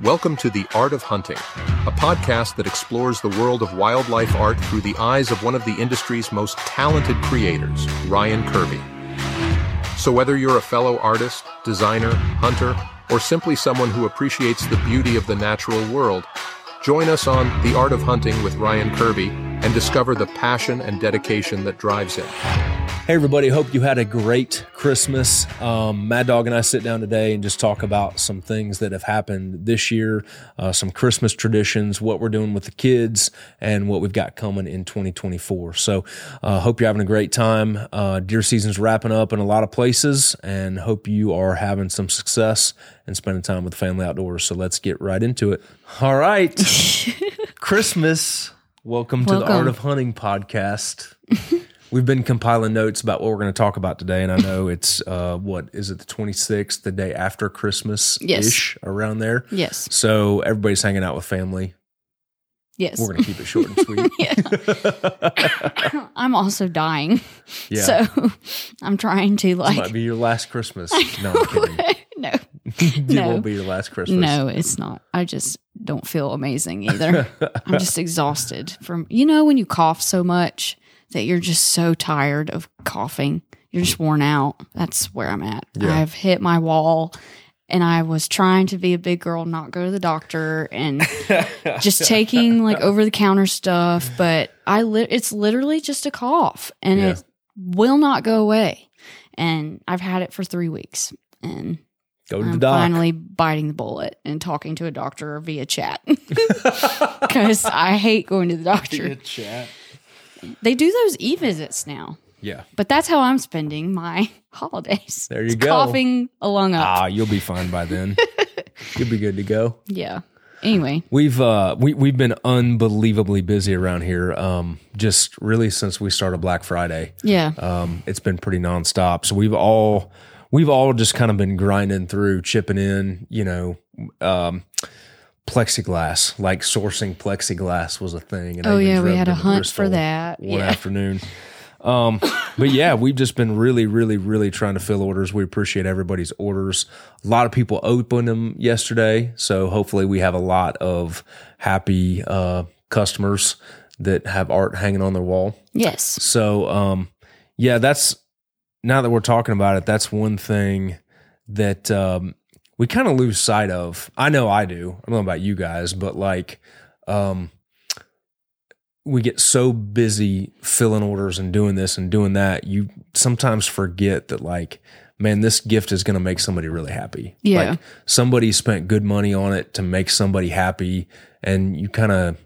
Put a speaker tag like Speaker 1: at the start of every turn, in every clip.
Speaker 1: Welcome to The Art of Hunting, a podcast that explores the world of wildlife art through the eyes of one of the industry's most talented creators, Ryan Kirby. So, whether you're a fellow artist, designer, hunter, or simply someone who appreciates the beauty of the natural world, join us on The Art of Hunting with Ryan Kirby and discover the passion and dedication that drives him.
Speaker 2: Hey, everybody. Hope you had a great Christmas. Um, Mad Dog and I sit down today and just talk about some things that have happened this year, uh, some Christmas traditions, what we're doing with the kids, and what we've got coming in 2024. So, uh, hope you're having a great time. Uh, deer season's wrapping up in a lot of places, and hope you are having some success and spending time with the family outdoors. So, let's get right into it. All right. Christmas. Welcome to the Art of Hunting podcast. We've been compiling notes about what we're going to talk about today, and I know it's uh, what is it the 26th, the day after Christmas ish, around there.
Speaker 3: Yes.
Speaker 2: So everybody's hanging out with family.
Speaker 3: Yes.
Speaker 2: We're going to keep it short and sweet.
Speaker 3: I'm also dying.
Speaker 2: Yeah,
Speaker 3: So I'm trying to
Speaker 2: this
Speaker 3: like
Speaker 2: might be your last Christmas. No, I'm kidding.
Speaker 3: no.
Speaker 2: it
Speaker 3: No.
Speaker 2: won't be your last Christmas.
Speaker 3: No, it's not. I just don't feel amazing either. I'm just exhausted from you know when you cough so much that you're just so tired of coughing. You're just worn out. That's where I'm at.
Speaker 2: Yeah.
Speaker 3: I've hit my wall and I was trying to be a big girl, not go to the doctor and just taking like over the counter stuff, but I li- it's literally just a cough and
Speaker 2: Yeah.
Speaker 3: it will not go away. And I've had it for 3 weeks and
Speaker 2: Go to the
Speaker 3: I'm
Speaker 2: doc.
Speaker 3: finally biting the bullet and talking to a doctor via chat because I hate going to the doctor.
Speaker 2: Via chat.
Speaker 3: They do those e visits now,
Speaker 2: Yeah.
Speaker 3: but that's how I'm spending my holidays.
Speaker 2: There you
Speaker 3: It's
Speaker 2: go.
Speaker 3: Coughing a lung up.
Speaker 2: Ah, you'll be fine by then. you'll be good to go.
Speaker 3: yeah. Anyway,
Speaker 2: We've uh we we've been unbelievably busy around here. Um, just really since we started Black Friday.
Speaker 3: yeah.
Speaker 2: Um, it's been pretty nonstop. So we've all we've all just kind of been grinding through, chipping in. You know, um, plexiglass, like sourcing plexiglass was a thing. And
Speaker 3: oh yeah, we had a hunt for that.
Speaker 2: one
Speaker 3: Yeah.
Speaker 2: afternoon. Um, but yeah, we've just been really, really, really trying to fill orders. We appreciate everybody's orders. A lot of people opened them yesterday, so hopefully we have a lot of happy uh, customers that have art hanging on their wall.
Speaker 3: Yes.
Speaker 2: So, um, yeah, that's now that we're talking about it, that's one thing that um, we kind of lose sight of. I know I do. I don't know about you guys, but like, um, we get so busy filling orders and doing this and doing that, you sometimes forget that like, man, this gift is going to make somebody really happy.
Speaker 3: Yeah.
Speaker 2: Like somebody spent good money on it to make somebody happy, and you kind of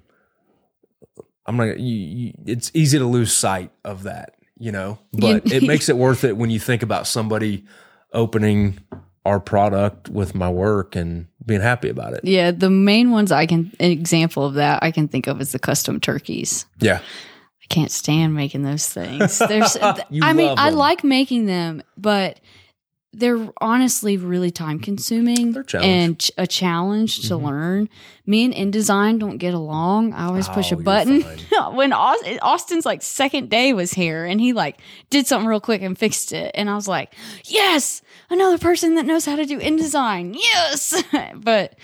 Speaker 2: I'm not. You, you, it's easy to lose sight of that, you know. But it makes it worth it when you think about somebody opening our product with my work and being happy about it.
Speaker 3: Yeah, the main ones I can an example of that I can think of is the custom turkeys.
Speaker 2: Yeah,
Speaker 3: I can't stand making those things. There's, I mean,
Speaker 2: love
Speaker 3: I like making them, but they're honestly really time consuming
Speaker 2: They're a challenge.
Speaker 3: and ch- a challenge to
Speaker 2: Mhm.
Speaker 3: learn. Me and InDesign don't get along. I always push
Speaker 2: Oh,
Speaker 3: a button. when Aus- Austin's like second day was here and he like did something real quick and fixed it, and I was like, yes, another person that knows how to do InDesign. Yes, but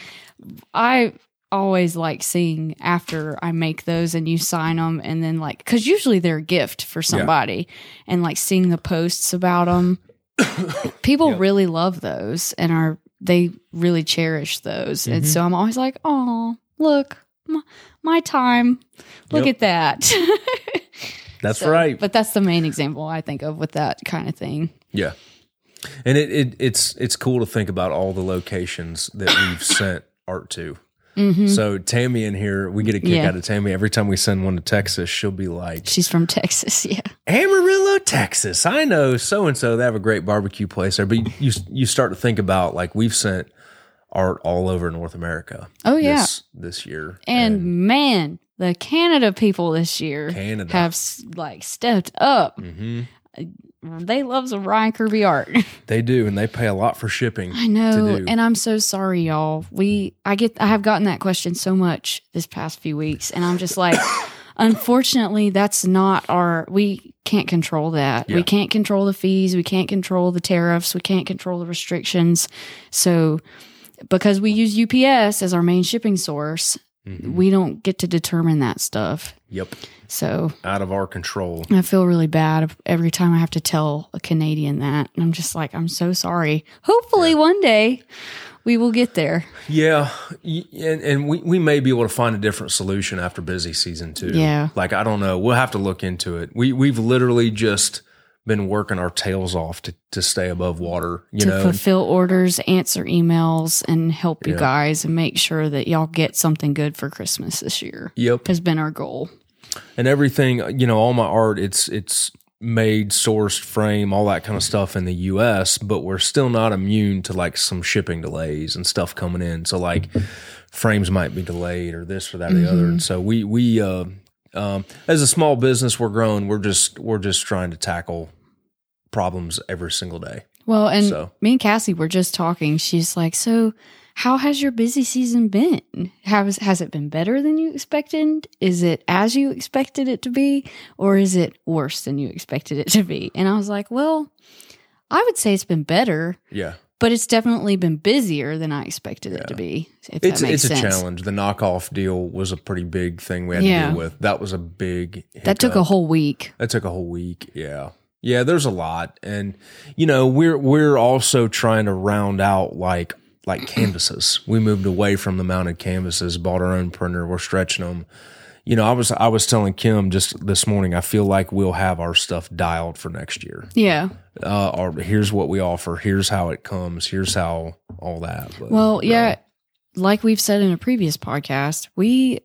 Speaker 3: I always like seeing after I make those and you sign them and then like because usually they're a gift for somebody and like seeing the posts about them. People
Speaker 2: Yep.
Speaker 3: really love those and are they really cherish those and
Speaker 2: Mhm.
Speaker 3: so I'm always like, oh look my, my time, look
Speaker 2: Yep.
Speaker 3: at that.
Speaker 2: that's
Speaker 3: So,
Speaker 2: right.
Speaker 3: But that's the main example I think of with that kind of thing.
Speaker 2: Yeah, and it, it it's it's cool to think about all the locations that we've sent art to.
Speaker 3: Hmm
Speaker 2: So Tammy in here, we get a kick
Speaker 3: Yeah.
Speaker 2: out of Tammy every time we send one to Texas. She'll be like,
Speaker 3: She's from Texas, yeah.
Speaker 2: Amarillo, Texas. I know so and so. They have a great barbecue place there. But you you start to think about like we've sent art all over North America.
Speaker 3: Oh yeah.
Speaker 2: this, this year
Speaker 3: And, man, the Canada people this year
Speaker 2: Canada.
Speaker 3: have like stepped up.
Speaker 2: hmm
Speaker 3: They love some Ryan Kirby art.
Speaker 2: they do, and they pay a lot for shipping.
Speaker 3: I know, and I'm so sorry, y'all. We I get I have gotten that question so much this past few weeks, and I'm just like, unfortunately, that's not our. We can't control that.
Speaker 2: Yeah.
Speaker 3: We can't control the fees. We can't control the tariffs. We can't control the restrictions. So because we use UPS as our main shipping source,
Speaker 2: Mm-hmm.
Speaker 3: we don't get to determine that stuff.
Speaker 2: Yep.
Speaker 3: So
Speaker 2: Out of our control.
Speaker 3: I feel really bad every time I have to tell a Canadian that. And I'm just like, I'm so sorry. Hopefully one day we will get there.
Speaker 2: Yeah, and, and we, we may be able to find a different solution after busy season too.
Speaker 3: Yeah.
Speaker 2: like I don't know. We'll have to look into it. We we've literally just been working our tails off to, to stay above water. You
Speaker 3: to
Speaker 2: know,
Speaker 3: fulfill orders, answer emails, and help you
Speaker 2: Yeah.
Speaker 3: guys and make sure that y'all get something good for Christmas this year.
Speaker 2: yep.
Speaker 3: Has been our goal.
Speaker 2: And everything, you know, all my art, it's it's made, sourced, frame, all that kind of stuff in the U.S. But we're still not immune to like some shipping delays and stuff coming in. So like frames might be delayed or this or that or the other. And so we we uh, um, as a small business, we're growing. We're just we're just trying to tackle problems every single day.
Speaker 3: Well, and
Speaker 2: So-
Speaker 3: me and Cassie were just talking. She's like, "So, how has your busy season been? Has has it been better than you expected? Is it as you expected it to be, or is it worse than you expected it to be?" And I was like, "Well, I would say it's been better,
Speaker 2: Yeah,
Speaker 3: but it's definitely been busier than I expected it to be." If
Speaker 2: it's
Speaker 3: that makes
Speaker 2: it's a
Speaker 3: sense.
Speaker 2: challenge. The knockoff deal was a pretty big thing we had
Speaker 3: Yeah.
Speaker 2: to deal with. That was a big.
Speaker 3: That took a whole week.
Speaker 2: That took a whole week. Yeah. Yeah, there's a lot. And you know, we're we're also trying to round out like like canvases. We moved away from the mounted canvases, bought our own printer, we're stretching them. You know, I was I was telling Kim just this morning, I feel like we'll have our stuff dialed for next year.
Speaker 3: Yeah.
Speaker 2: Uh or here's what we offer, here's how it comes, here's how all that. But,
Speaker 3: Well, yeah, like we've said in a previous podcast, we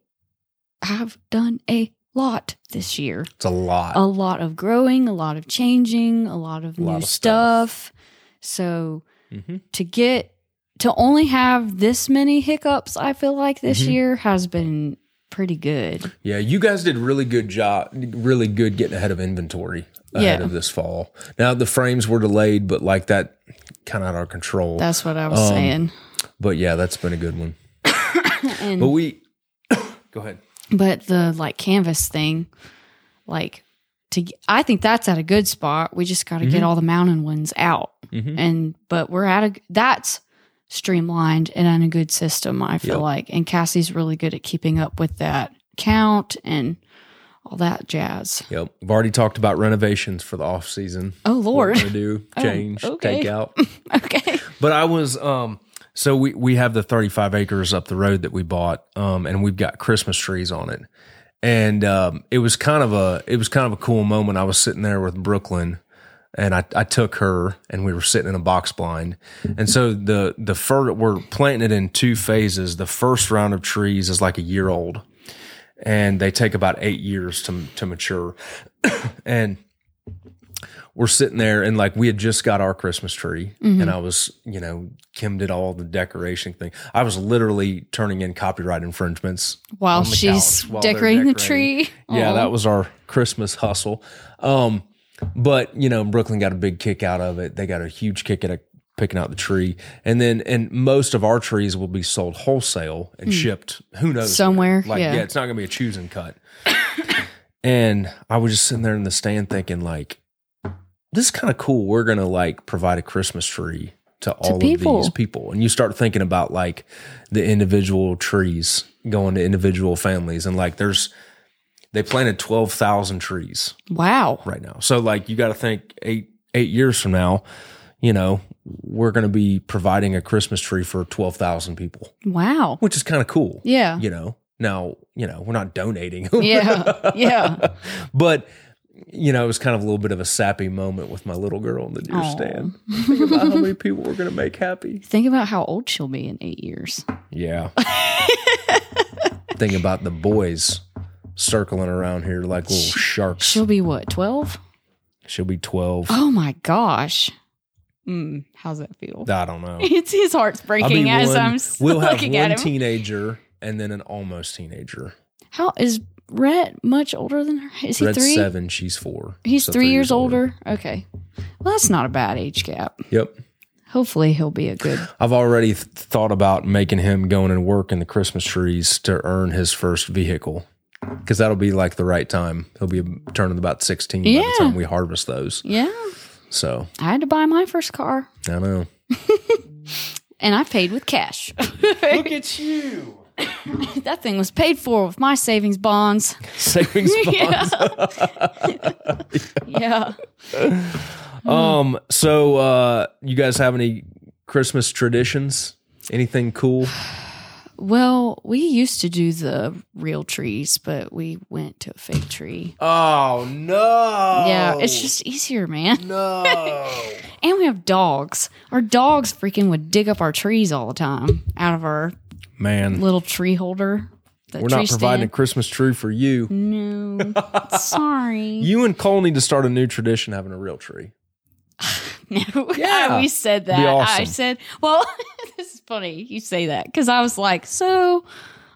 Speaker 3: have done a lot this year.
Speaker 2: it's a lot.
Speaker 3: A lot of growing, a lot of changing, a lot of
Speaker 2: A lot
Speaker 3: new
Speaker 2: of stuff.
Speaker 3: stuff. So
Speaker 2: Mhm.
Speaker 3: to get to only have this many hiccups, I feel like this
Speaker 2: Mhm.
Speaker 3: year has been pretty good.
Speaker 2: Yeah, you guys did really good job, really good getting ahead of inventory ahead
Speaker 3: Yeah.
Speaker 2: of this fall. Now the frames were delayed, but like that kind of out of our control.
Speaker 3: That's what I was
Speaker 2: Um,
Speaker 3: saying.
Speaker 2: but yeah, that's been a good one.
Speaker 3: And
Speaker 2: But we go ahead.
Speaker 3: But the like canvas thing, like to I think that's at a good spot. We just got to get all the mountain ones out,
Speaker 2: Mhm.
Speaker 3: and but we're at a that's streamlined and in a good system. I feel
Speaker 2: Yep.
Speaker 3: like, and Cassie's really good at keeping up with that count and all that jazz.
Speaker 2: Yep, we've already talked about renovations for the off season.
Speaker 3: Oh
Speaker 2: What we're
Speaker 3: Lord,
Speaker 2: gonna do
Speaker 3: Oh,
Speaker 2: change,
Speaker 3: okay.
Speaker 2: take out.
Speaker 3: okay,
Speaker 2: But I was um so we we have the 35 acres up the road that we bought um and we've got Christmas trees on it. And um it was kind of a it was kind of a cool moment. I was sitting there with Brooklyn and I, I took her and we were sitting in a box blind. And so the the fir we're planting it in two phases. The first round of trees is like a year old and they take about 8 years to to mature. and we're sitting there and like we had just got our Christmas tree and I was, you know, Kim did all the decoration thing. I was literally turning in copyright infringements
Speaker 3: while she's
Speaker 2: couch while they're
Speaker 3: decorating the tree.
Speaker 2: Yeah,
Speaker 3: Aw.
Speaker 2: that was our Christmas hustle. Um, but you know, Brooklyn got a big kick out of it. They got a huge kick at picking out the tree, and then and most of our trees will be sold wholesale and hmm. shipped. Who knows.
Speaker 3: Somewhere,
Speaker 2: where. Like,
Speaker 3: yeah.
Speaker 2: yeah, it's not gonna be a choosing cut. and I was just sitting there in the stand thinking, like, this is kind of cool. We're gonna like provide a Christmas tree to all of these people, and you start thinking about like the individual trees going to individual families, and like there's they planted 12,000 trees
Speaker 3: wow.
Speaker 2: right now. So like you got to think 8 8 years from now, you know, we're going to be providing a Christmas tree for 12,000 people,
Speaker 3: Wow.
Speaker 2: which is kind of cool.
Speaker 3: Yeah.
Speaker 2: You know. Now, you know, we're not donating.
Speaker 3: Yeah. Yeah.
Speaker 2: but you know, it was kind of a little bit of a sappy moment with my little girl in the deer
Speaker 3: Aw.
Speaker 2: stand. Think about how many people we're going to make happy.
Speaker 3: Think about how old she'll be in eight years.
Speaker 2: Yeah. Think about the boys circling around here like little sharks.
Speaker 3: She'll be what, 12?
Speaker 2: She'll be 12.
Speaker 3: Oh my gosh. Mm, how's that feel?
Speaker 2: I don't know.
Speaker 3: It's his heart's breaking as
Speaker 2: one-
Speaker 3: I'm
Speaker 2: we'll have
Speaker 3: looking at
Speaker 2: one
Speaker 3: him.
Speaker 2: teenager and then an almost teenager.
Speaker 3: How is Rhett much older than her? Is he
Speaker 2: Rhett's
Speaker 3: three?
Speaker 2: seven, she's four.
Speaker 3: He's
Speaker 2: So
Speaker 3: three, years older. Okay. Well, that's not a bad age gap.
Speaker 2: Yep.
Speaker 3: Hopefully, he'll be a good.
Speaker 2: I've already th- thought about making him going and work in the Christmas trees to earn his first vehicle. Because that'll be like the right time. He'll be turning about 16 by
Speaker 3: Yeah.
Speaker 2: the time we harvest those.
Speaker 3: Yeah.
Speaker 2: So
Speaker 3: I had to buy my first car.
Speaker 2: I know.
Speaker 3: and I paid with cash.
Speaker 2: Look at you.
Speaker 3: that thing was paid for with my savings bonds.
Speaker 2: Savings bonds.
Speaker 3: Yeah.
Speaker 2: Um. So, uh, you guys have any Christmas traditions? Anything cool?
Speaker 3: Well, we used to do the real trees, but we went to a fake tree.
Speaker 2: Oh no!
Speaker 3: Yeah, it's just easier, man.
Speaker 2: no.
Speaker 3: And we have dogs. Our dogs freaking would dig up our trees all the time out of our
Speaker 2: Man,
Speaker 3: little tree holder.
Speaker 2: we're
Speaker 3: tree
Speaker 2: not providing a. Christmas tree for you.
Speaker 3: No, sorry.
Speaker 2: You and Cole need to start a new tradition, having a real tree.
Speaker 3: No,
Speaker 2: Yeah.
Speaker 3: we said that.
Speaker 2: awesome.
Speaker 3: I said, well, this is funny. You say that because I was like, so,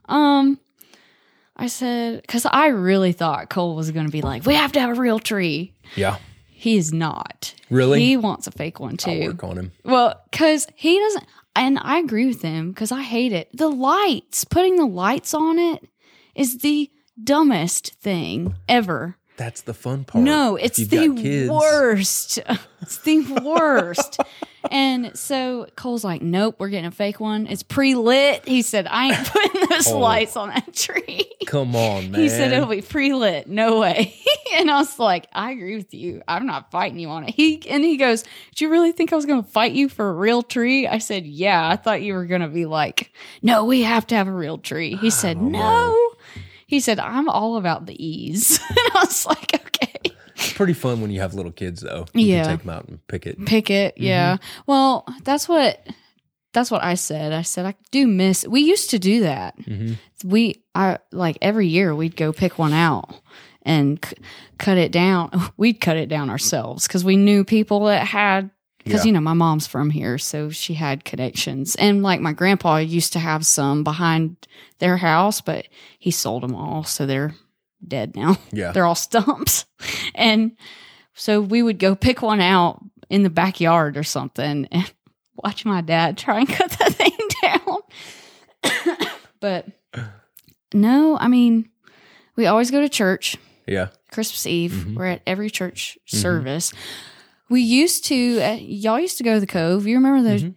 Speaker 3: um, I said because I really thought Cole was going to be like, we have to have a real tree.
Speaker 2: Yeah,
Speaker 3: He is not.
Speaker 2: Really?
Speaker 3: He wants a fake one
Speaker 2: I'll
Speaker 3: too.
Speaker 2: work on him.
Speaker 3: Well, because he doesn't, and I agree with him because I hate it. The lights, putting the lights on it is the dumbest thing ever.
Speaker 2: That's the fun part.
Speaker 3: No, it's the worst. It's the worst. and so Cole's like, nope, we're getting a fake one. It's pre lit. He said, I ain't putting those
Speaker 2: Oh.
Speaker 3: lights on that tree.
Speaker 2: Come on, man.
Speaker 3: He said it'll be pre lit. No way. and I was like, I agree with you. I'm not fighting you on it. He and he goes, Do you really think I was gonna fight you for a real tree? I said, Yeah, I thought you were gonna be like, No, we have to have a real tree. He said, No. He said, I'm all about the ease. and I was like, Okay.
Speaker 2: It's pretty fun when you have little kids, though. You
Speaker 3: Yeah.
Speaker 2: can take them out and pick it.
Speaker 3: Pick it. Yeah. Well, that's what that's what I said. I said I do miss we used to do that.
Speaker 2: Mhm.
Speaker 3: we I like every year we'd go pick one out and c- cut it down. We'd cut it down ourselves because we knew people that had. Because
Speaker 2: Yeah.
Speaker 3: you know my mom's from here, so she had connections, and like my grandpa used to have some behind their house, but he sold them all, so they're dead now.
Speaker 2: Yeah.
Speaker 3: They're all stumps, and so we would go pick one out in the backyard or something, and watch my dad try and cut that thing down. but no, I mean, we always go to church
Speaker 2: Yeah.
Speaker 3: Christmas Eve.
Speaker 2: Mhm.
Speaker 3: We're at every church
Speaker 2: Mhm.
Speaker 3: service. We used to, uh, y'all used to go to the Cove. You remember the
Speaker 2: Mhm.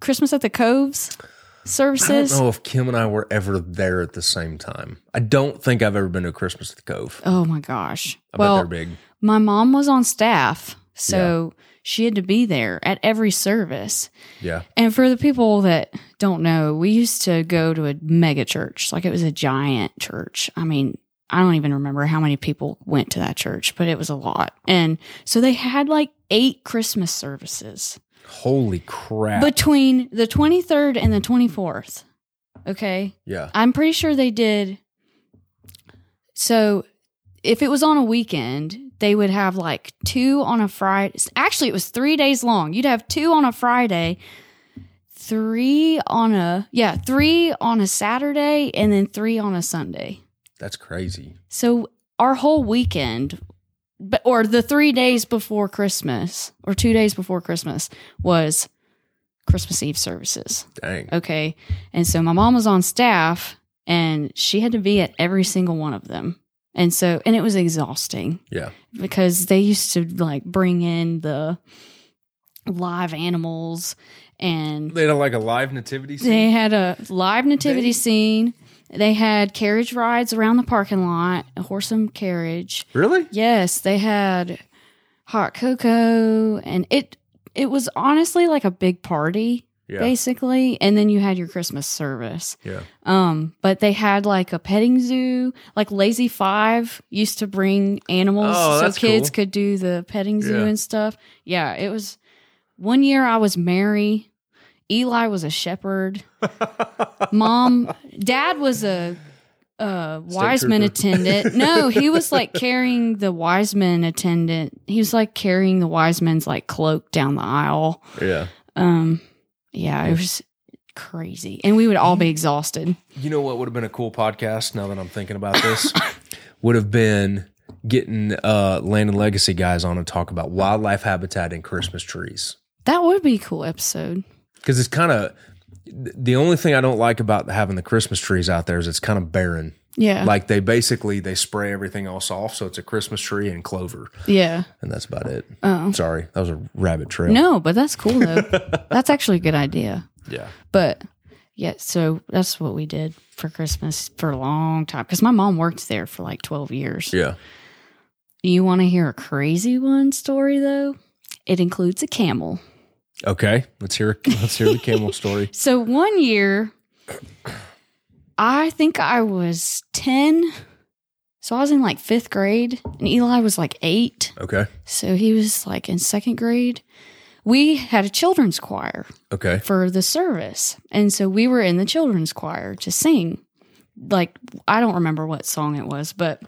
Speaker 3: Christmas at the Coves services?
Speaker 2: I don't know if Kim and I were ever there at the same time. I don't think I've ever been to a Christmas at the Cove.
Speaker 3: Oh my gosh.
Speaker 2: I
Speaker 3: well,
Speaker 2: bet they're big.
Speaker 3: my mom was on staff, so she had to be there at every service.
Speaker 2: Yeah.
Speaker 3: And for the people that don't know, we used to go to a mega church. Like it was a giant church. I mean, I don't even remember how many people went to that church, but it was a lot. And so they had like eight Christmas services
Speaker 2: Holy crap.
Speaker 3: between the 23rd and the 24th. Okay.
Speaker 2: yeah.
Speaker 3: I'm pretty sure they did. So if it was on a weekend, they would have like two on a Friday. Actually, it was three days long. You'd have two on a Friday, three on a, yeah, three on a Saturday, and then three on a Sunday.
Speaker 2: That's crazy.
Speaker 3: So our whole weekend, but or the three days before Christmas, or two days before Christmas, was Christmas Eve services.
Speaker 2: Dang.
Speaker 3: Okay. And so my mom was on staff and she had to be at every single one of them. And so, and it was exhausting
Speaker 2: Yeah.
Speaker 3: because they used to like bring in the live animals and
Speaker 2: They had like a live nativity scene.
Speaker 3: they had a live nativity
Speaker 2: They-
Speaker 3: scene. They had carriage rides around the parking lot, a horse and carriage.
Speaker 2: really?
Speaker 3: Yes, they had hot cocoa and it it was honestly like a big party
Speaker 2: Yeah.
Speaker 3: basically and then you had your christmas service
Speaker 2: Yeah.
Speaker 3: um but they had like a petting zoo like lazy five used to bring animals
Speaker 2: Oh,
Speaker 3: so kids
Speaker 2: cool.
Speaker 3: could do the petting zoo
Speaker 2: Yeah.
Speaker 3: and stuff yeah it was one year i was mary eli was a shepherd mom dad was a uh wiseman
Speaker 2: trooper.
Speaker 3: attendant no he was like carrying the wiseman attendant he was like carrying the wiseman's like cloak down the aisle
Speaker 2: Yeah.
Speaker 3: um, yeah, it was crazy, and we would all be exhausted.
Speaker 2: You know what would have been a cool podcast now that I'm thinking about this? would have been getting uh land and legacy guys on and talk about wildlife habitat and Christmas trees.
Speaker 3: That would be a cool episode.
Speaker 2: Because it's kind of the only thing I don't like about having the Christmas trees out there is it's kind of barren.
Speaker 3: Yeah,
Speaker 2: Like they basically they spray everything else off, so it's a Christmas tree and clover,
Speaker 3: yeah.
Speaker 2: and that's about it.
Speaker 3: Oh
Speaker 2: Sorry, that was a rabbit trail.
Speaker 3: no, but that's cool though. that's actually a good idea.
Speaker 2: Yeah.
Speaker 3: But yeah, so that's what we did for Christmas for a long time because my mom worked there for like 12 years.
Speaker 2: Yeah.
Speaker 3: You want to hear a crazy one story though? It includes a camel.
Speaker 2: Okay. Let's hear let's hear the camel story.
Speaker 3: So one year, I think I was 10. So I was in like fifth grade and Eli was like eight.
Speaker 2: Okay.
Speaker 3: So he was like in second grade. We had a children's choir
Speaker 2: Okay.
Speaker 3: for the service. And so we were in the children's choir to sing. Like, I don't remember what song it was, but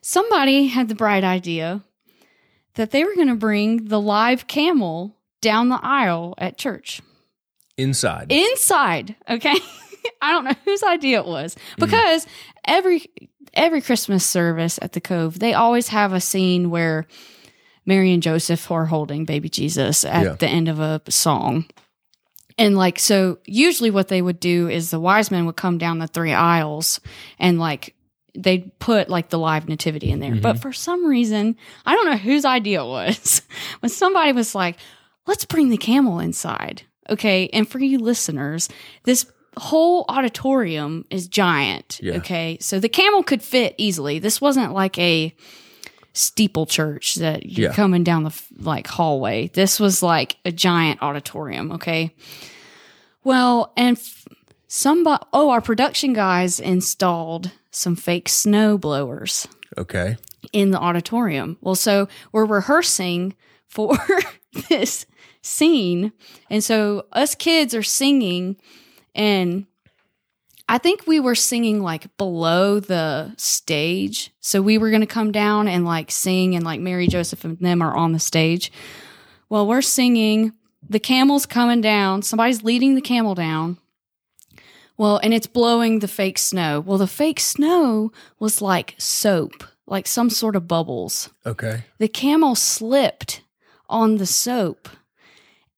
Speaker 3: somebody had the bright idea that they were going to bring the live camel down the aisle at church.
Speaker 2: Inside.
Speaker 3: inside okay? I don't know whose idea it was. Mm. Because every every christmas service at the cove they always have a scene where mary and joseph are holding baby jesus at
Speaker 2: Yeah.
Speaker 3: the end of a song. And like so usually what they would do is the wise men would come down the three aisles and like they'd put like the live nativity in there. But mm-hmm. for some reason i don't know whose idea it was but somebody was like let's bring the camel inside okay and for you listeners this whole auditorium is giant
Speaker 2: Yeah.
Speaker 3: okay so the camel could fit easily this wasn't like a steeple church that you're
Speaker 2: Yeah.
Speaker 3: coming down the like hallway this was like a giant auditorium okay well and f- somebody oh our production guys installed some fake snow blowers
Speaker 2: Okay.
Speaker 3: in the auditorium. Well, so we're rehearsing for this scene. And so us kids are singing, and I think we were singing like below the stage. So we were going to come down and like sing, and like Mary, Joseph, and them are on the stage. Well, we're singing. The camel's coming down. Somebody's leading the camel down. Well, and it's blowing the fake snow. Well, the fake snow was like soap, like some sort of bubbles.
Speaker 2: Okay.
Speaker 3: The camel slipped on the soap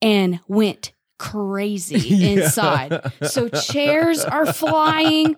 Speaker 3: and went crazy
Speaker 2: Yeah.
Speaker 3: inside. So chairs are flying.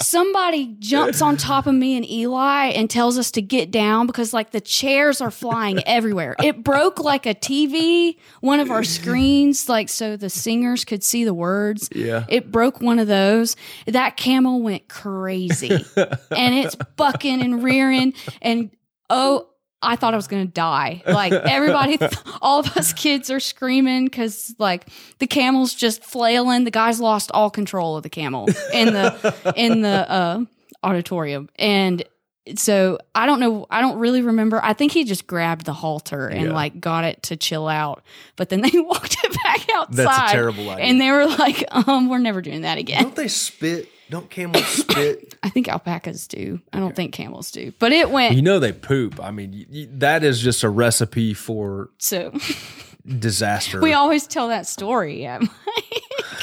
Speaker 3: Somebody jumps on top of me and Eli and tells us to get down because like the chairs are flying everywhere. It broke like a TV, one of our screens, like so the singers could see the words.
Speaker 2: Yeah.
Speaker 3: It broke one of those. That camel went crazy and it's bucking and rearing. And oh, I thought I was going to die. Like everybody, all of us kids are screaming because like the camel's just flailing. The guy's lost all control of the camel in the, in the, uh, auditorium. And so I don't know. I don't really remember. I think he just grabbed the halter and
Speaker 2: Yeah.
Speaker 3: like got it to chill out. But then they walked it back outside.
Speaker 2: That's a terrible idea.
Speaker 3: And they were like, um, we're never doing that again.
Speaker 2: Don't they spit? Don't camels spit?
Speaker 3: I think alpacas do. I don't think camels do. But it went
Speaker 2: you know they poop. I mean, y- y- that is just a recipe for
Speaker 3: so
Speaker 2: disaster.
Speaker 3: we always tell that story. Um,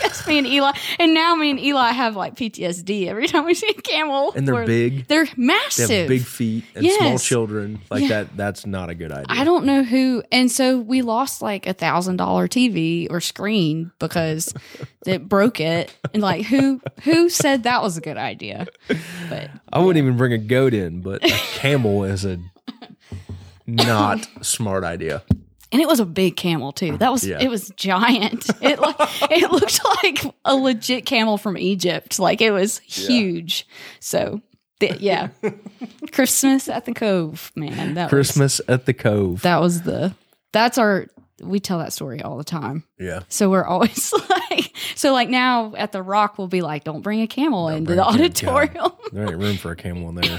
Speaker 3: Guess me and Eli, and now me and Eli have like PTSD every time we see a camel.
Speaker 2: And they're big.
Speaker 3: They're massive.
Speaker 2: they have big feet and small children. Like
Speaker 3: Yeah.
Speaker 2: that. That's not a good idea.
Speaker 3: I don't know who, and so we lost like a thousand dollar TV or screen because it broke it. And like, who who said that was a good idea? But
Speaker 2: I wouldn't even bring a goat in, but a camel is a not smart idea.
Speaker 3: And it was a big camel too. That was
Speaker 2: Yeah.
Speaker 3: it was giant. It like it looked like a legit camel from Egypt. Like it was huge. So th- yeah, Christmas at the Cove, man. That was,
Speaker 2: Christmas at the Cove.
Speaker 3: that was the that's our we tell that story all the time.
Speaker 2: yeah.
Speaker 3: So we're always like so like now at the Rock we'll be like, don't bring a camel into the auditorium.
Speaker 2: There ain't room for a camel in there.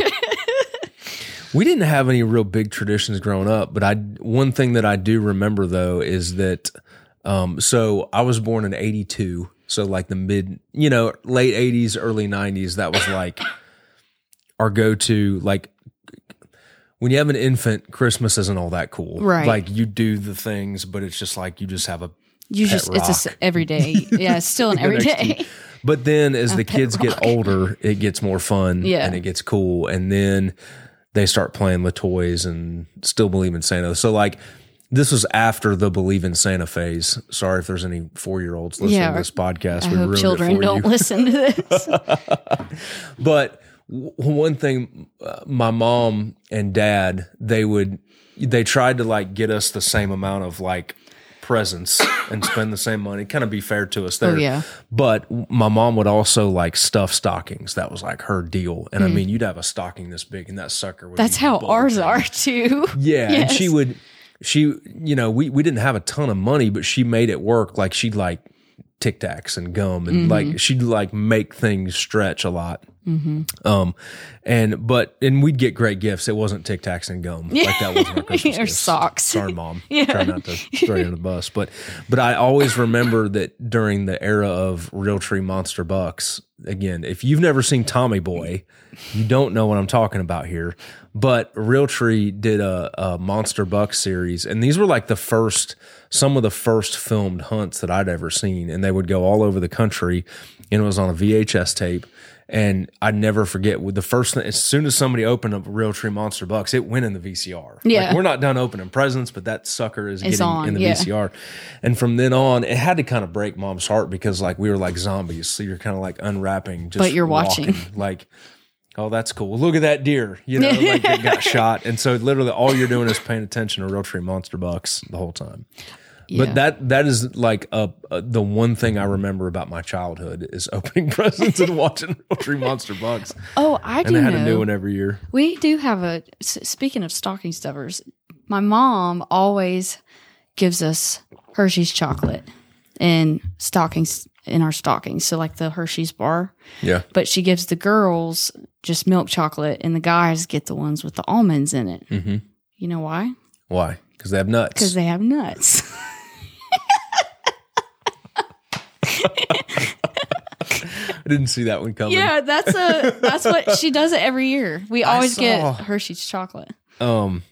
Speaker 2: We didn't have any real big traditions growing up, but I one thing that I do remember though is that um so I was born in 82, so like the mid, you know, late 80s, early 90s, that was like our go-to like when you have an infant, Christmas isn't all that cool.
Speaker 3: Right.
Speaker 2: Like you do the things, but it's just like you just have a
Speaker 3: You just it's a, everyday. Yeah, it's still an everyday.
Speaker 2: But then as the
Speaker 3: pet
Speaker 2: kids get older, it gets more fun
Speaker 3: Yeah.
Speaker 2: and it gets cool. And then they start playing the toys and still believe in Santa. So like this was after the believe in Santa phase. Sorry if there's any four year olds listening
Speaker 3: Yeah,
Speaker 2: to this podcast.
Speaker 3: I
Speaker 2: We
Speaker 3: hope children don't
Speaker 2: you.
Speaker 3: listen to this.
Speaker 2: But w- one thing, uh, my mom and dad, they would, they tried to like get us the same amount of like presents and spend the same money. Kind of be fair to us there.
Speaker 3: Oh, yeah.
Speaker 2: But my mom would also like stuff stockings. That was like her deal. And I
Speaker 3: Mm.
Speaker 2: mean, you'd have a stocking this big, and that sucker would.
Speaker 3: That's how ours are too.
Speaker 2: Yeah, and she would. She, you know, we we didn't have a ton of money, but she made it work. Like she'd like Tic Tacs and gum, and
Speaker 3: Mm-hmm.
Speaker 2: like she'd like make things stretch a lot.
Speaker 3: Mm-hmm.
Speaker 2: Um, and but and we'd get great gifts. It wasn't Tic Tacs and gum. Like that wasn't our Christmas
Speaker 3: Or
Speaker 2: gifts.
Speaker 3: socks.
Speaker 2: Sorry, mom.
Speaker 3: Yeah.
Speaker 2: Try not to throw you under the bus, but but I always remember that during the era of Realtree Monster Bucks. Again, if you've never seen Tommy Boy, you don't know what I'm talking about here. But Realtree did a, a Monster Buck series, and these were like the first, some of the first filmed hunts that I'd ever seen, and they would go all over the country, and it was on a VHS tape. And I'd never forget with the first thing, as soon as somebody opened up Realtree Monster Bucks, it went in the VCR.
Speaker 3: Yeah.
Speaker 2: Like, we're not done opening presents, but that sucker is
Speaker 3: It's
Speaker 2: getting
Speaker 3: on,
Speaker 2: in the
Speaker 3: yeah.
Speaker 2: VCR. And from then on, it had to kind of break mom's heart because like we were like zombies. So you're kind of like unwrapping, just
Speaker 3: But you're watching.
Speaker 2: like, oh, that's cool. Look at that deer, you know, like it got shot. And so literally all you're doing is paying attention to Realtree Monster Bucks the whole time.
Speaker 3: Yeah.
Speaker 2: But that that is like a, a the one thing I remember about my childhood is opening presents and watching Realtree Monster Bucks.
Speaker 3: Oh, I
Speaker 2: And
Speaker 3: do
Speaker 2: they had
Speaker 3: know.
Speaker 2: a new one every year.
Speaker 3: We do have a. Speaking of stocking stuffers, my mom always gives us Hershey's chocolate in stockings in our stockings. So like the Hershey's bar,
Speaker 2: Yeah.
Speaker 3: but she gives the girls just milk chocolate, and the guys get the ones with the almonds in it.
Speaker 2: hmm
Speaker 3: You know why?
Speaker 2: Why? Because they have nuts.
Speaker 3: Because they have nuts.
Speaker 2: I didn't see that one coming.
Speaker 3: yeah, that's a that's what she does it every year. We always get. Hershey's chocolate.
Speaker 2: Um,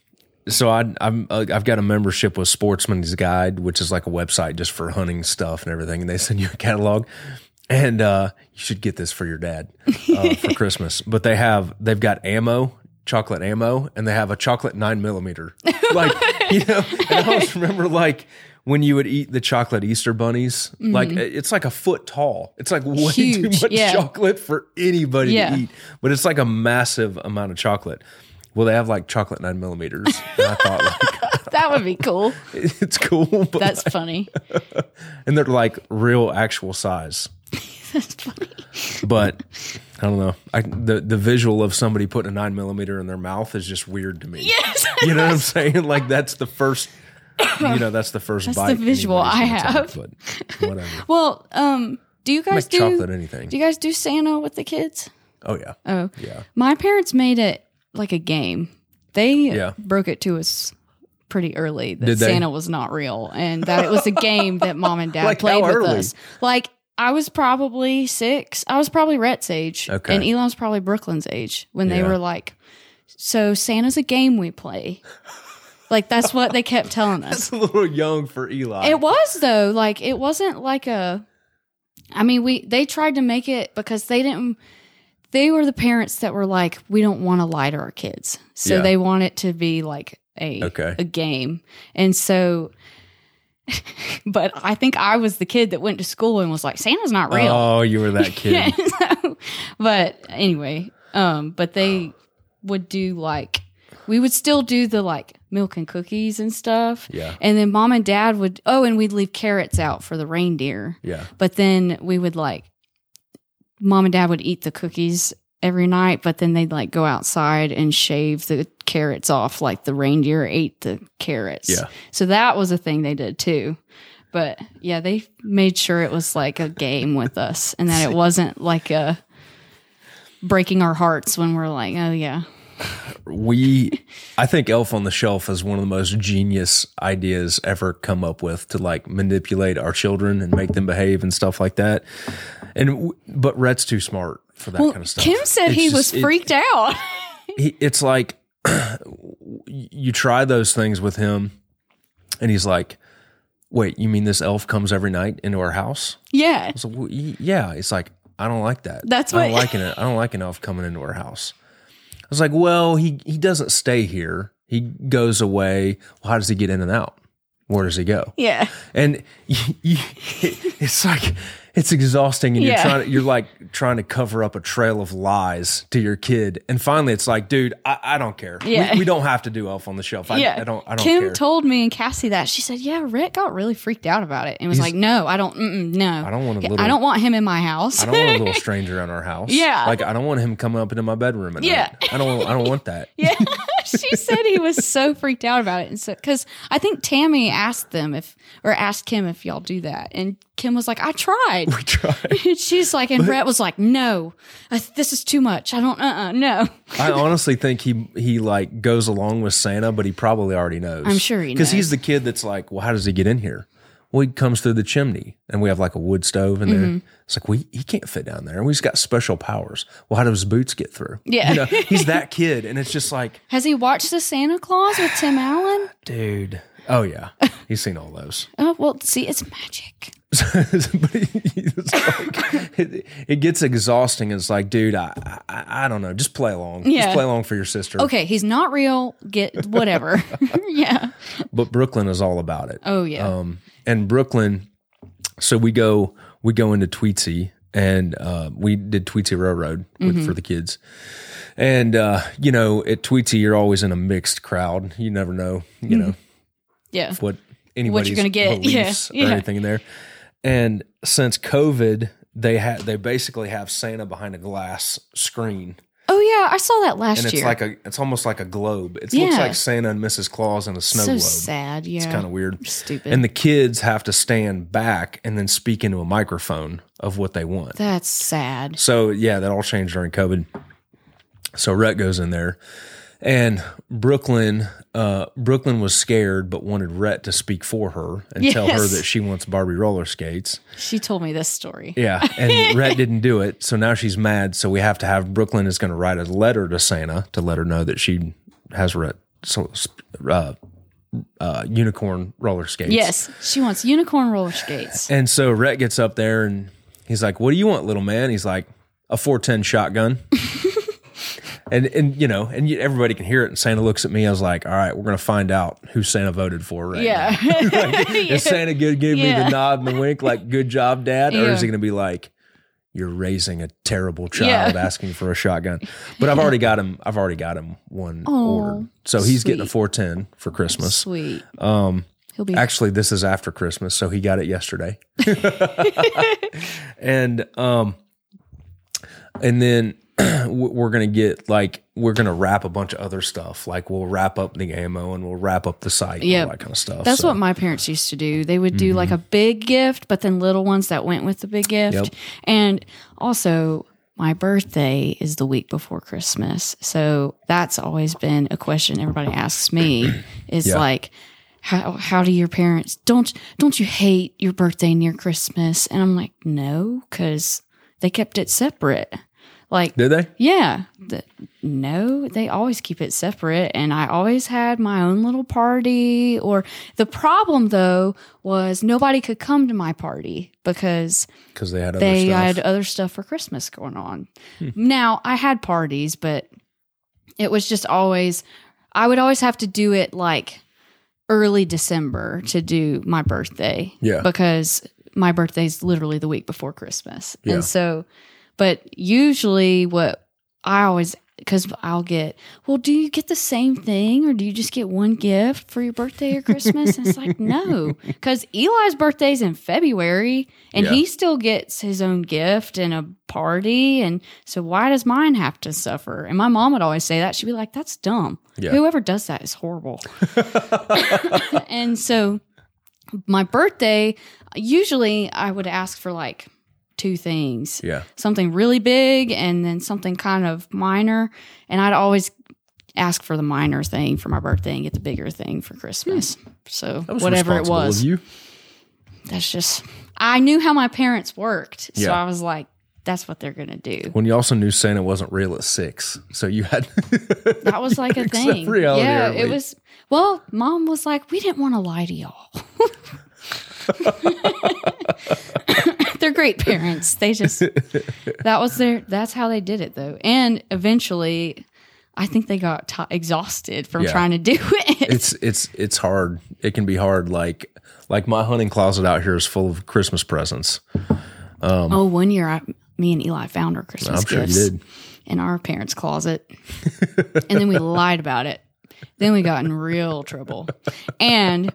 Speaker 2: so I, I'm uh, I've got a membership with Sportsman's Guide, which is like a website just for hunting stuff and everything, and they send you a catalog. And uh, you should get this for your dad uh, for Christmas. But they have they've got ammo, chocolate ammo, and they have a chocolate nine millimeter. Like you know, and I always remember like when you would eat the chocolate Easter bunnies, like it's like a foot tall. It's like way too
Speaker 3: Mm-hmm.
Speaker 2: Much
Speaker 3: yeah.
Speaker 2: chocolate for anybody
Speaker 3: Yeah.
Speaker 2: to eat, but it's like a massive amount of chocolate. Well, they have like chocolate nine millimeters. And I thought like
Speaker 3: That would be cool.
Speaker 2: it's cool, but
Speaker 3: That's funny.
Speaker 2: and they're like real actual size.
Speaker 3: That's funny.
Speaker 2: But I don't know. I the the visual of somebody putting a nine millimeter in their mouth is just weird to me.
Speaker 3: Yes.
Speaker 2: You know what I'm saying? Like that's the first. You know, that's the first
Speaker 3: That's
Speaker 2: bite.
Speaker 3: the visual I have.
Speaker 2: take, but whatever.
Speaker 3: Well, um, do you guys
Speaker 2: Make
Speaker 3: do
Speaker 2: chocolate anything.
Speaker 3: Do you guys do Santa with the kids?
Speaker 2: Oh yeah,
Speaker 3: Oh,
Speaker 2: yeah.
Speaker 3: my parents made it like a game. They
Speaker 2: Yeah.
Speaker 3: broke it to us pretty early that? Santa was not real and that it was a game that mom and dad
Speaker 2: Like
Speaker 3: played with
Speaker 2: early?
Speaker 3: us. Like I was probably six. I was probably Rhett's age,
Speaker 2: Okay.
Speaker 3: and Eli was probably Brooklyn's age when they were like, "So Santa's a game we play." Like that's what they kept telling us.
Speaker 2: that's a little young for Eli.
Speaker 3: It was though, like it wasn't like a I mean, we they tried to make it because they didn't they were the parents that were like, we don't want to lie to our kids. So
Speaker 2: Yeah.
Speaker 3: they want it to be like a
Speaker 2: Okay.
Speaker 3: a game. And so but I think I was the kid that went to school and was like, Santa's not real.
Speaker 2: Oh, you were that kid.
Speaker 3: So- but anyway, um, but they would do like we would still do the like milk and cookies and stuff.
Speaker 2: Yeah.
Speaker 3: And then mom and dad would oh, and we'd leave carrots out for the reindeer.
Speaker 2: Yeah.
Speaker 3: But then we would like mom and dad would eat the cookies every night, but then they'd like go outside and shave the carrots off like the reindeer ate the carrots.
Speaker 2: Yeah.
Speaker 3: So that was a thing they did too. But yeah, they made sure it was like a game with us and that it wasn't like a breaking our hearts when we're like, oh yeah.
Speaker 2: We i think elf on the shelf is one of the most genius ideas ever come up with to like manipulate our children and make them behave and stuff like that. And but Rhett's too smart for that
Speaker 3: Well,
Speaker 2: kind of stuff.
Speaker 3: Kim said
Speaker 2: It's
Speaker 3: he
Speaker 2: just-
Speaker 3: was
Speaker 2: it-
Speaker 3: freaked out.
Speaker 2: he, it's like you try those things with him and he's like wait you mean this elf comes every night into our house?
Speaker 3: Yeah.
Speaker 2: so well, yeah. It's like i don't like that.
Speaker 3: That's
Speaker 2: i don't
Speaker 3: what-
Speaker 2: like it i don't like an elf coming into our house was like well he he doesn't stay here. He goes away. Well how does he get in and out? Where does he go?
Speaker 3: Yeah.
Speaker 2: and you, you, it's like it's exhausting and
Speaker 3: Yeah.
Speaker 2: you're trying to, you're like trying to cover up a trail of lies to your kid and finally it's like dude i, I don't care
Speaker 3: Yeah.
Speaker 2: we, we don't have to do elf on the shelf i,
Speaker 3: yeah,
Speaker 2: I don't i don't
Speaker 3: Kim
Speaker 2: care
Speaker 3: told me and Cassie that she said, "Yeah, rick got really freaked out about it and was like, no, I don't, no,
Speaker 2: I don't want a little-
Speaker 3: I don't want him in my house.
Speaker 2: I don't want a little stranger in our house.
Speaker 3: Yeah.
Speaker 2: like I don't want him coming up into my bedroom at
Speaker 3: Yeah.
Speaker 2: night. I don't. I don't want that.
Speaker 3: yeah, she said he was so freaked out about it, and so because I think Tammy asked them if or asked Kim if y'all do that, and Kim was like, "I tried."
Speaker 2: We try.
Speaker 3: And She's like, and Rhett was like, "No, this is too much. I don't, uh, uh no."
Speaker 2: I honestly think he he like goes along with Santa, but he probably already knows.
Speaker 3: I'm sure he
Speaker 2: because he's the kid that's like, well, how does he get in here? Well, he comes through the chimney, and we have like a wood stove in there.
Speaker 3: Mm-hmm.
Speaker 2: It's like we he can't fit down there, and we've got special powers. Well, how do his boots get through?
Speaker 3: Yeah.
Speaker 2: you know, he's that kid, and it's just like,
Speaker 3: Has he watched the Santa Claus with Tim Allen?
Speaker 2: dude. Oh yeah, he's seen all those.
Speaker 3: Oh well, see, it's magic.
Speaker 2: but it's like, it, it gets exhausting. It's like, dude, I, I I don't know. Just play along.
Speaker 3: Yeah.
Speaker 2: Just play along for your sister.
Speaker 3: Okay, he's not real. Get whatever. yeah.
Speaker 2: But Brooklyn is all about it.
Speaker 3: Oh yeah.
Speaker 2: Um, and Brooklyn, so we go we go into Tweetsie and uh, we did Tweetsie Railroad with,
Speaker 3: Mm-hmm.
Speaker 2: for the kids. And uh, you know, at Tweetsie, you're always in a mixed crowd. You never know, you know,
Speaker 3: yeah.
Speaker 2: what anybody's
Speaker 3: gonna get. Yeah,
Speaker 2: beliefs
Speaker 3: yeah.
Speaker 2: or anything in there. And since COVID, they had they basically have Santa behind a glass screen,
Speaker 3: Oh yeah, I saw that last year.
Speaker 2: and it's
Speaker 3: year.
Speaker 2: like a it's almost like a globe. It looks like Santa and Mrs. Claus in a snow
Speaker 3: so
Speaker 2: globe.
Speaker 3: sad. Yeah.
Speaker 2: It's kind of weird.
Speaker 3: stupid.
Speaker 2: And the kids have to stand back and then speak into a microphone of what they want.
Speaker 3: That's sad.
Speaker 2: So yeah, that all changed during COVID. So Rhett goes in there, and Brooklyn, uh, Brooklyn was scared but wanted Rhett to speak for her and tell her that she wants Barbie roller skates.
Speaker 3: She told me this story.
Speaker 2: Yeah, and Rhett didn't do it, so now she's mad. So we have to have Brooklyn is going to write a letter to Santa to let her know that she has Rhett so uh, uh, unicorn roller skates.
Speaker 3: Yes, she wants unicorn roller skates.
Speaker 2: And so Rhett gets up there and he's like, "What do you want, little man?" He's like, "A 410 shotgun." and and you know, and everybody can hear it. And Santa looks at me. I was like, "All right, we're gonna find out who Santa voted for, right?"
Speaker 3: Yeah.
Speaker 2: now." Is Santa good? Give me the nod and the wink, like "Good job, Dad," or is he gonna be like? You're raising a terrible child
Speaker 3: Yeah.
Speaker 2: asking for a shotgun, but I've already got him. I've already got him one ordered, so he's getting a 410 for Christmas.
Speaker 3: Sweet. Um, he'll be
Speaker 2: Actually, this is after Christmas, so he got it yesterday. and um, and then we're gonna get like we're gonna wrap a bunch of other stuff. Like we'll wrap up the ammo and we'll wrap up the site all that kind of stuff.
Speaker 3: That's
Speaker 2: So,
Speaker 3: what my parents used to do. They would do like mm-hmm. a big gift, but then little ones that went with the big gift.
Speaker 2: Yep.
Speaker 3: And also, my birthday is the week before Christmas. So that's always been a question everybody asks me is
Speaker 2: Yeah.
Speaker 3: like, how, how do your parents don't don't you hate your birthday near Christmas? And I'm like, no, because they kept it separate. Like
Speaker 2: Did they?
Speaker 3: yeah. The, no, they always keep it separate. And I always had my own little party. Or the problem, though, was nobody could come to my party because
Speaker 2: Because they had other
Speaker 3: they
Speaker 2: stuff.
Speaker 3: had other stuff for Christmas going on. Now, I had parties, but it was just always, I would always have to do it like early December to do my birthday.
Speaker 2: Yeah.
Speaker 3: Because my birthday's literally the week before Christmas.
Speaker 2: Yeah.
Speaker 3: And so, but usually what I always, because I'll get, well, do you get the same thing or do you just get one gift for your birthday or Christmas? And it's like, no, because Eli's birthday's in February and
Speaker 2: Yeah.
Speaker 3: he still gets his own gift and a party. And so why does mine have to suffer? And my mom would always say that. She'd be like, that's dumb.
Speaker 2: Yeah.
Speaker 3: Whoever does that is horrible. and so my birthday, usually I would ask for like two things
Speaker 2: yeah.
Speaker 3: something really big and then something kind of minor. And I'd always ask for the minor thing for my birthday and get the bigger thing for Christmas. Hmm.
Speaker 2: So was
Speaker 3: whatever it was,
Speaker 2: Of you.
Speaker 3: that's just, I knew how my parents worked. So
Speaker 2: Yeah.
Speaker 3: I was like, that's what they're to do.
Speaker 2: When you also knew Santa wasn't real at six, so you had
Speaker 3: That was like a thing. yeah,
Speaker 2: early.
Speaker 3: it was. Well, mom was like, we didn't want to lie to y'all. They're great parents. They just that was their that's how they did it though. And eventually, I think they got t- exhausted from
Speaker 2: Yeah.
Speaker 3: trying to do it.
Speaker 2: it's it's it's hard. It can be hard. Like like my hunting closet out here is full of Christmas presents.
Speaker 3: Um, oh, one year, I, me and Eli found our Christmas
Speaker 2: I'm sure you
Speaker 3: gifts
Speaker 2: did.
Speaker 3: in our parents' closet, and then we lied about it. Then we got in real trouble, and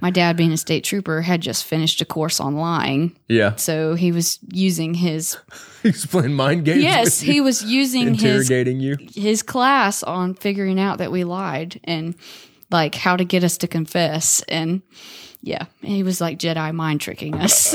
Speaker 3: my dad, being a state trooper, had just finished a course on lying,
Speaker 2: Yeah.
Speaker 3: so he was using his
Speaker 2: He's playing mind games.
Speaker 3: yes, he was using his
Speaker 2: interrogating you.
Speaker 3: his class on figuring out that we lied and like how to get us to confess and yeah he was like jedi mind tricking us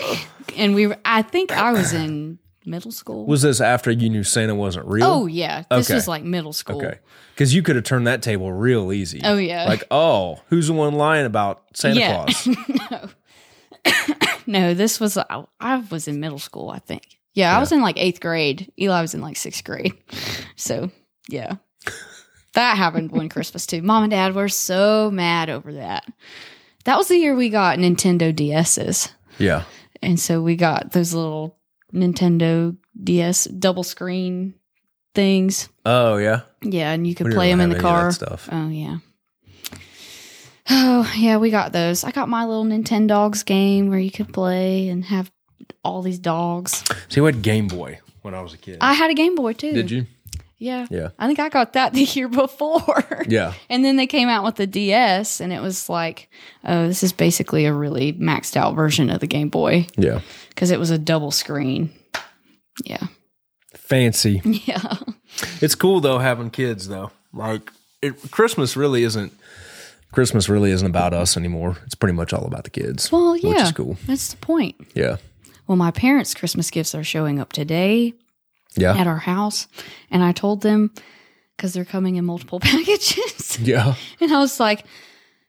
Speaker 3: and we were i think i was in middle school
Speaker 2: Was this after you knew Santa wasn't real?
Speaker 3: oh yeah this
Speaker 2: Okay.
Speaker 3: was like middle school
Speaker 2: Okay. Because you could have turned that table real easy.
Speaker 3: Oh, yeah.
Speaker 2: Like, oh, who's the one lying about Santa
Speaker 3: Yeah.
Speaker 2: Claus?
Speaker 3: no no, this was I, I was in middle school i think yeah, i was in like eighth grade eli was in like sixth grade so yeah that happened one christmas too mom and dad were so mad over that that was the year we got nintendo ds's
Speaker 2: yeah.
Speaker 3: and so we got those little nintendo ds double screen things
Speaker 2: Oh, yeah.
Speaker 3: yeah and you could play them in the car
Speaker 2: stuff.
Speaker 3: oh yeah oh yeah we got those i got my little nintendo dogs game where you could play and have all these dogs
Speaker 2: See, we had Game Boy when I was a kid.
Speaker 3: i had a game boy too
Speaker 2: Did you?
Speaker 3: Yeah
Speaker 2: Yeah.
Speaker 3: i think i got that the year before
Speaker 2: Yeah.
Speaker 3: and then they came out with the ds and it was like oh this is basically a really maxed out version of the game boy
Speaker 2: Yeah.
Speaker 3: because it was a double screen yeah
Speaker 2: Fancy.
Speaker 3: yeah
Speaker 2: It's cool though having kids though. Like it, Christmas really isn't. Christmas really isn't about us anymore. It's pretty much all about the kids.
Speaker 3: Well, yeah.
Speaker 2: which is cool.
Speaker 3: That's the point.
Speaker 2: Yeah,
Speaker 3: Well, my parents' Christmas gifts are showing up today
Speaker 2: yeah,
Speaker 3: at our house. And I told them because they're coming in multiple packages.
Speaker 2: yeah.
Speaker 3: and I was like,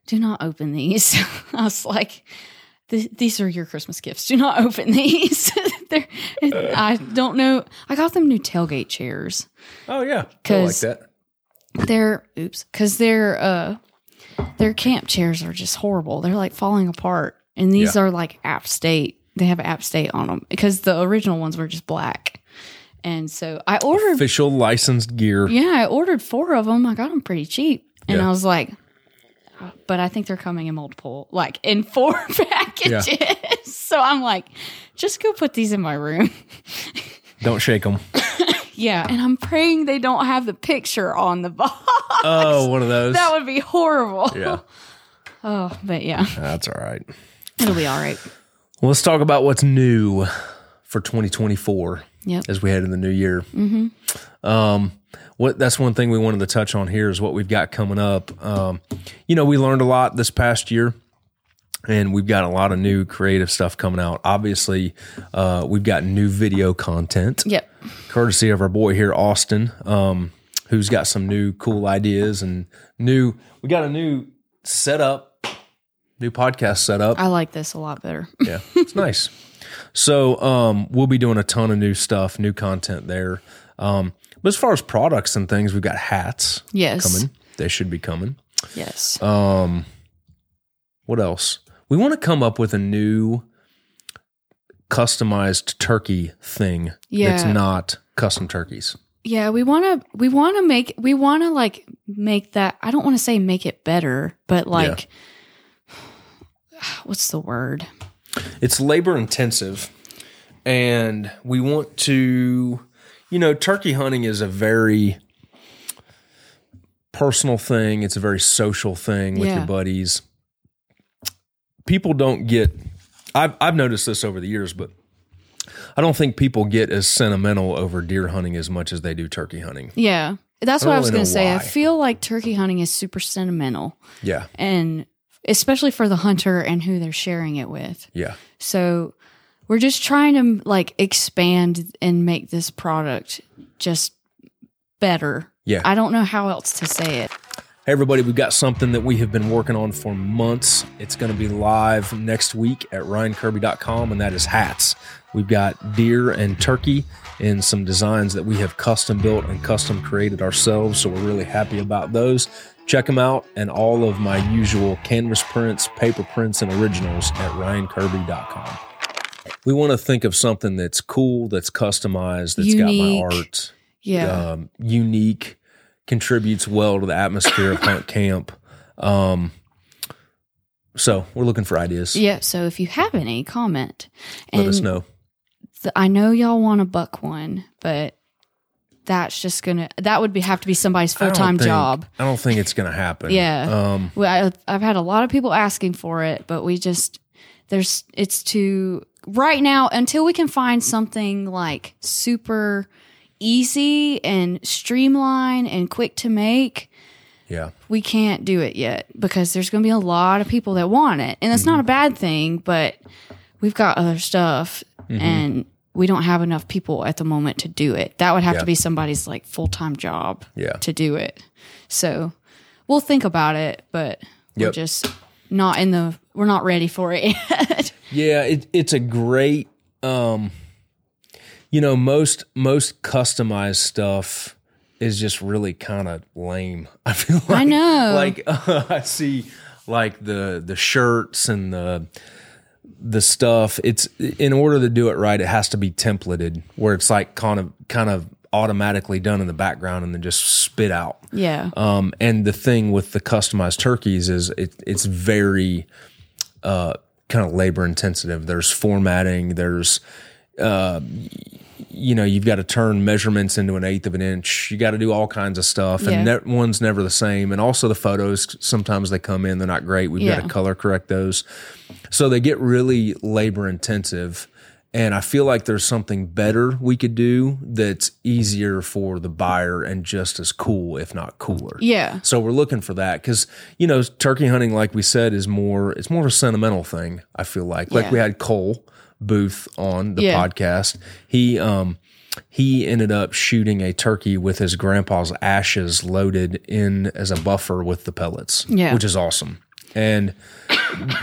Speaker 3: do not open these. I was like, these are your Christmas gifts. Do not open these. They're, I don't know. I got them new tailgate chairs.
Speaker 2: Oh yeah, I like that.
Speaker 3: They're oops, because their uh their camp chairs are just horrible. They're like falling apart, and these
Speaker 2: Yeah.
Speaker 3: are like app state. They have app state on them because the original ones were just black. And so I ordered.
Speaker 2: Official licensed gear.
Speaker 3: Yeah, I ordered four of them. I got them pretty cheap, and
Speaker 2: Yeah.
Speaker 3: I was like, but I think they're coming in multiple, like in four packages. so I'm like, just go put these in my room.
Speaker 2: Don't shake them.
Speaker 3: Yeah, and I'm praying they don't have the picture on the box.
Speaker 2: Oh, one of those.
Speaker 3: that would be horrible.
Speaker 2: yeah,
Speaker 3: Oh, but yeah,
Speaker 2: that's all right.
Speaker 3: it'll be all right.
Speaker 2: Well, let's talk about what's new for 2024
Speaker 3: Yep.
Speaker 2: as we head in the new year. Mm-hmm. Um, what that's one thing we wanted to touch on here is what we've got coming up. Um, you know, we learned a lot this past year, and we've got a lot of new creative stuff coming out. Obviously, uh, we've got new video content,
Speaker 3: Yep.
Speaker 2: courtesy of our boy here, Austin, um, who's got some new cool ideas and new. We got a new setup, new podcast setup.
Speaker 3: I like this a lot better.
Speaker 2: Yeah, it's nice. So um, we'll be doing a ton of new stuff, new content there. Um, but as far as products and things, we've got hats
Speaker 3: Yes.
Speaker 2: coming. They should be coming.
Speaker 3: Yes.
Speaker 2: Um, What else? We want to come up with a new customized turkey thing that's
Speaker 3: Yeah.
Speaker 2: not custom turkeys.
Speaker 3: yeah, we want to we want to make we want to like make that I don't want to say make it better, but like what's the word?
Speaker 2: It's labor intensive, and we want to, you know, turkey hunting is a very personal thing. It's a very social thing with
Speaker 3: Yeah.
Speaker 2: your buddies. People don't get. I've I've noticed this over the years, but I don't think people get as sentimental over deer hunting as much as they do turkey hunting.
Speaker 3: Yeah. That's
Speaker 2: I
Speaker 3: what I
Speaker 2: don't
Speaker 3: was
Speaker 2: really
Speaker 3: going to say. I feel like turkey hunting is super sentimental
Speaker 2: Yeah,
Speaker 3: and especially for the hunter and who they're sharing it with.
Speaker 2: yeah,
Speaker 3: So we're just trying to like expand and make this product just better.
Speaker 2: yeah.
Speaker 3: I don't know how else to say it.
Speaker 2: Hey, everybody, we've got something that we have been working on for months. It's going to be live next week at ryankirby.com, and that is hats. We've got deer and turkey in some designs that we have custom built and custom created ourselves. So we're really happy about those. Check them out and all of my usual canvas prints, paper prints, and originals at ryankirby.com. We want to think of something that's cool, that's customized, that's
Speaker 3: Unique.
Speaker 2: got my art
Speaker 3: Yeah.
Speaker 2: um, unique, contributes well to the atmosphere of hunt camp. Um, so we're looking for ideas.
Speaker 3: yeah. So if you have any comment,
Speaker 2: Let
Speaker 3: and
Speaker 2: us know.
Speaker 3: th- I know y'all want a buck one, but that's just gonna that would be have to be somebody's full time job.
Speaker 2: I don't think it's to happen.
Speaker 3: Yeah.
Speaker 2: Um,
Speaker 3: Well, I, I've had a lot of people asking for it, but we just there's it's too right now until we can find something like super easy and streamlined and quick to make.
Speaker 2: yeah.
Speaker 3: We can't do it yet because there's going to be a lot of people that want it, and it's not a
Speaker 2: Mm-hmm.
Speaker 3: bad thing. But we've got other stuff,
Speaker 2: Mm-hmm.
Speaker 3: and we don't have enough people at the moment to do it. That would have
Speaker 2: Yeah.
Speaker 3: to be somebody's like full time job
Speaker 2: Yeah.
Speaker 3: to do it. So we'll think about it, but we're just not in the we're not ready for it yet.
Speaker 2: Yeah, it, it's a great um you know, most most customized stuff is just really kind of lame. I feel like
Speaker 3: I know.
Speaker 2: like uh, I see like the the shirts and the the stuff. It's in order to do it right, it has to be templated where it's like kind of kind of automatically done in the background and then just spit out.
Speaker 3: yeah.
Speaker 2: Um, and the thing with the customized turkeys is it, it's very uh, kind of labor intensive. There's formatting. There's uh, you know you've got to turn measurements into an eighth of an inch. You got to do all kinds of stuff,
Speaker 3: Yeah.
Speaker 2: and ne- one's never the same. And also the photos sometimes they come in they're not great. We've got to color correct those, so they get really labor intensive. And I feel like there's something better we could do that's easier for the buyer and just as cool, if not cooler.
Speaker 3: yeah.
Speaker 2: So we're looking for that because you know turkey hunting, like we said, is more it's more of a sentimental thing. I feel like like we had Cole Booth on the
Speaker 3: Yeah.
Speaker 2: podcast. He um he ended up shooting a turkey with his grandpa's ashes loaded in as a buffer with the pellets,
Speaker 3: Yeah.
Speaker 2: which is awesome. And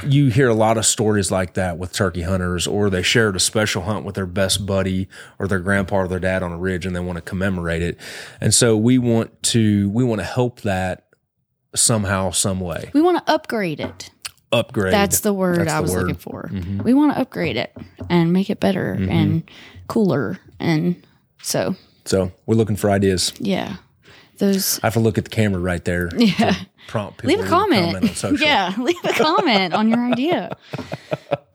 Speaker 2: you hear a lot of stories like that with turkey hunters, or they shared a special hunt with their best buddy or their grandpa or their dad on a ridge, and they want to commemorate it. And so we want to we want to help that somehow, some way.
Speaker 3: We want to upgrade it.
Speaker 2: Upgrade.
Speaker 3: That's the word
Speaker 2: That's
Speaker 3: I
Speaker 2: the
Speaker 3: was
Speaker 2: word.
Speaker 3: looking for. We want to upgrade it and make it better
Speaker 2: Mm-hmm.
Speaker 3: and cooler and so
Speaker 2: So we're looking for ideas.
Speaker 3: yeah. Those
Speaker 2: I have to look at the camera right there.
Speaker 3: Yeah.
Speaker 2: prompt people
Speaker 3: leave a comment.
Speaker 2: on
Speaker 3: yeah, leave a comment on your idea.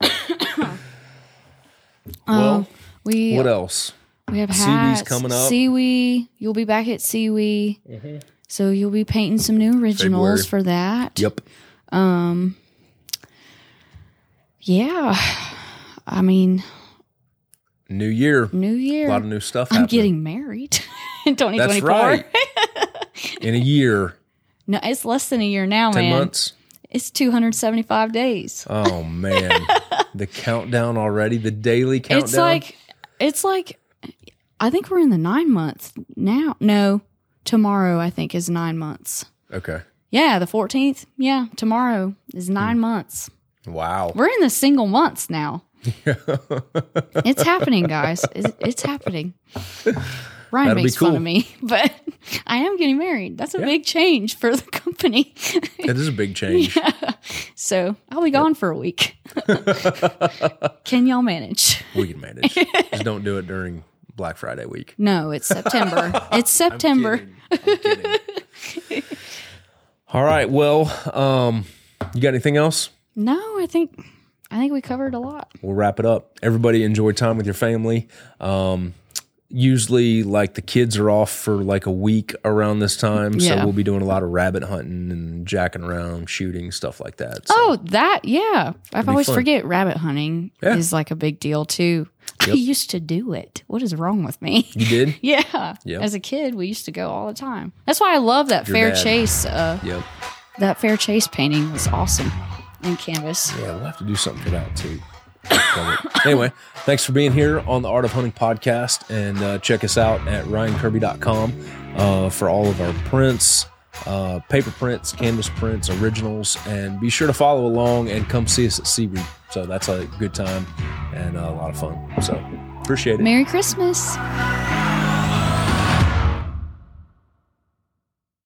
Speaker 2: Well,
Speaker 3: Um, we
Speaker 2: what else?
Speaker 3: We have hats
Speaker 2: coming up.
Speaker 3: SEWE, you'll be back at SEWE. So you'll be painting some new originals
Speaker 2: February.
Speaker 3: for that.
Speaker 2: Yep.
Speaker 3: Yeah. I mean,
Speaker 2: New year.
Speaker 3: new year.
Speaker 2: A lot of new stuff
Speaker 3: I'm getting married in 2024.
Speaker 2: That's right. In a year,
Speaker 3: No, it's less than a year now,
Speaker 2: ten
Speaker 3: man.
Speaker 2: months.
Speaker 3: It's 275 days.
Speaker 2: Oh man, the countdown already. The daily countdown.
Speaker 3: It's like it's like I think we're in the 9 months now. No, tomorrow I think is 9 months.
Speaker 2: okay.
Speaker 3: Yeah, the 14th. Yeah, tomorrow is 9
Speaker 2: Hmm.
Speaker 3: months.
Speaker 2: Wow.
Speaker 3: We're in the single months now. it's happening, guys. It's, it's happening. Ryan
Speaker 2: That'll
Speaker 3: makes fun of me, but I am getting married. That's a big change for the company.
Speaker 2: It is a big change.
Speaker 3: so I'll be gone for a week. Can y'all manage?
Speaker 2: We can manage. Just don't do it during Black Friday week.
Speaker 3: No, it's September. it's September.
Speaker 2: I'm kidding. All right. Well, um, you got anything else?
Speaker 3: No, I think I think we covered a lot.
Speaker 2: We'll wrap it up. Everybody enjoy time with your family. Um, usually, like the kids are off for like a week around this time, so
Speaker 3: Yeah.
Speaker 2: we'll be doing a lot of rabbit hunting and jacking around, shooting stuff like that. So,
Speaker 3: Oh, that yeah. I
Speaker 2: be
Speaker 3: always
Speaker 2: fun.
Speaker 3: forget rabbit hunting
Speaker 2: Yeah.
Speaker 3: is like a big deal too. I used to do it. What is wrong with me?
Speaker 2: you did?
Speaker 3: Yeah.
Speaker 2: Yep.
Speaker 3: As a kid, we used to go all the time. That's why I love that
Speaker 2: Your
Speaker 3: Fair
Speaker 2: dad.
Speaker 3: Chase. Uh,
Speaker 2: Yep.
Speaker 3: that Fair Chase painting was awesome in canvas.
Speaker 2: Yeah, we'll have to do something for that too. anyway, thanks for being here on the Art of Hunting podcast and uh, check us out at ryankirby.com uh, for all of our prints, uh, paper prints, canvas prints, originals, and be sure to follow along and come see us at SEWE. So that's a good time and a lot of fun. So appreciate it.
Speaker 3: Merry Christmas.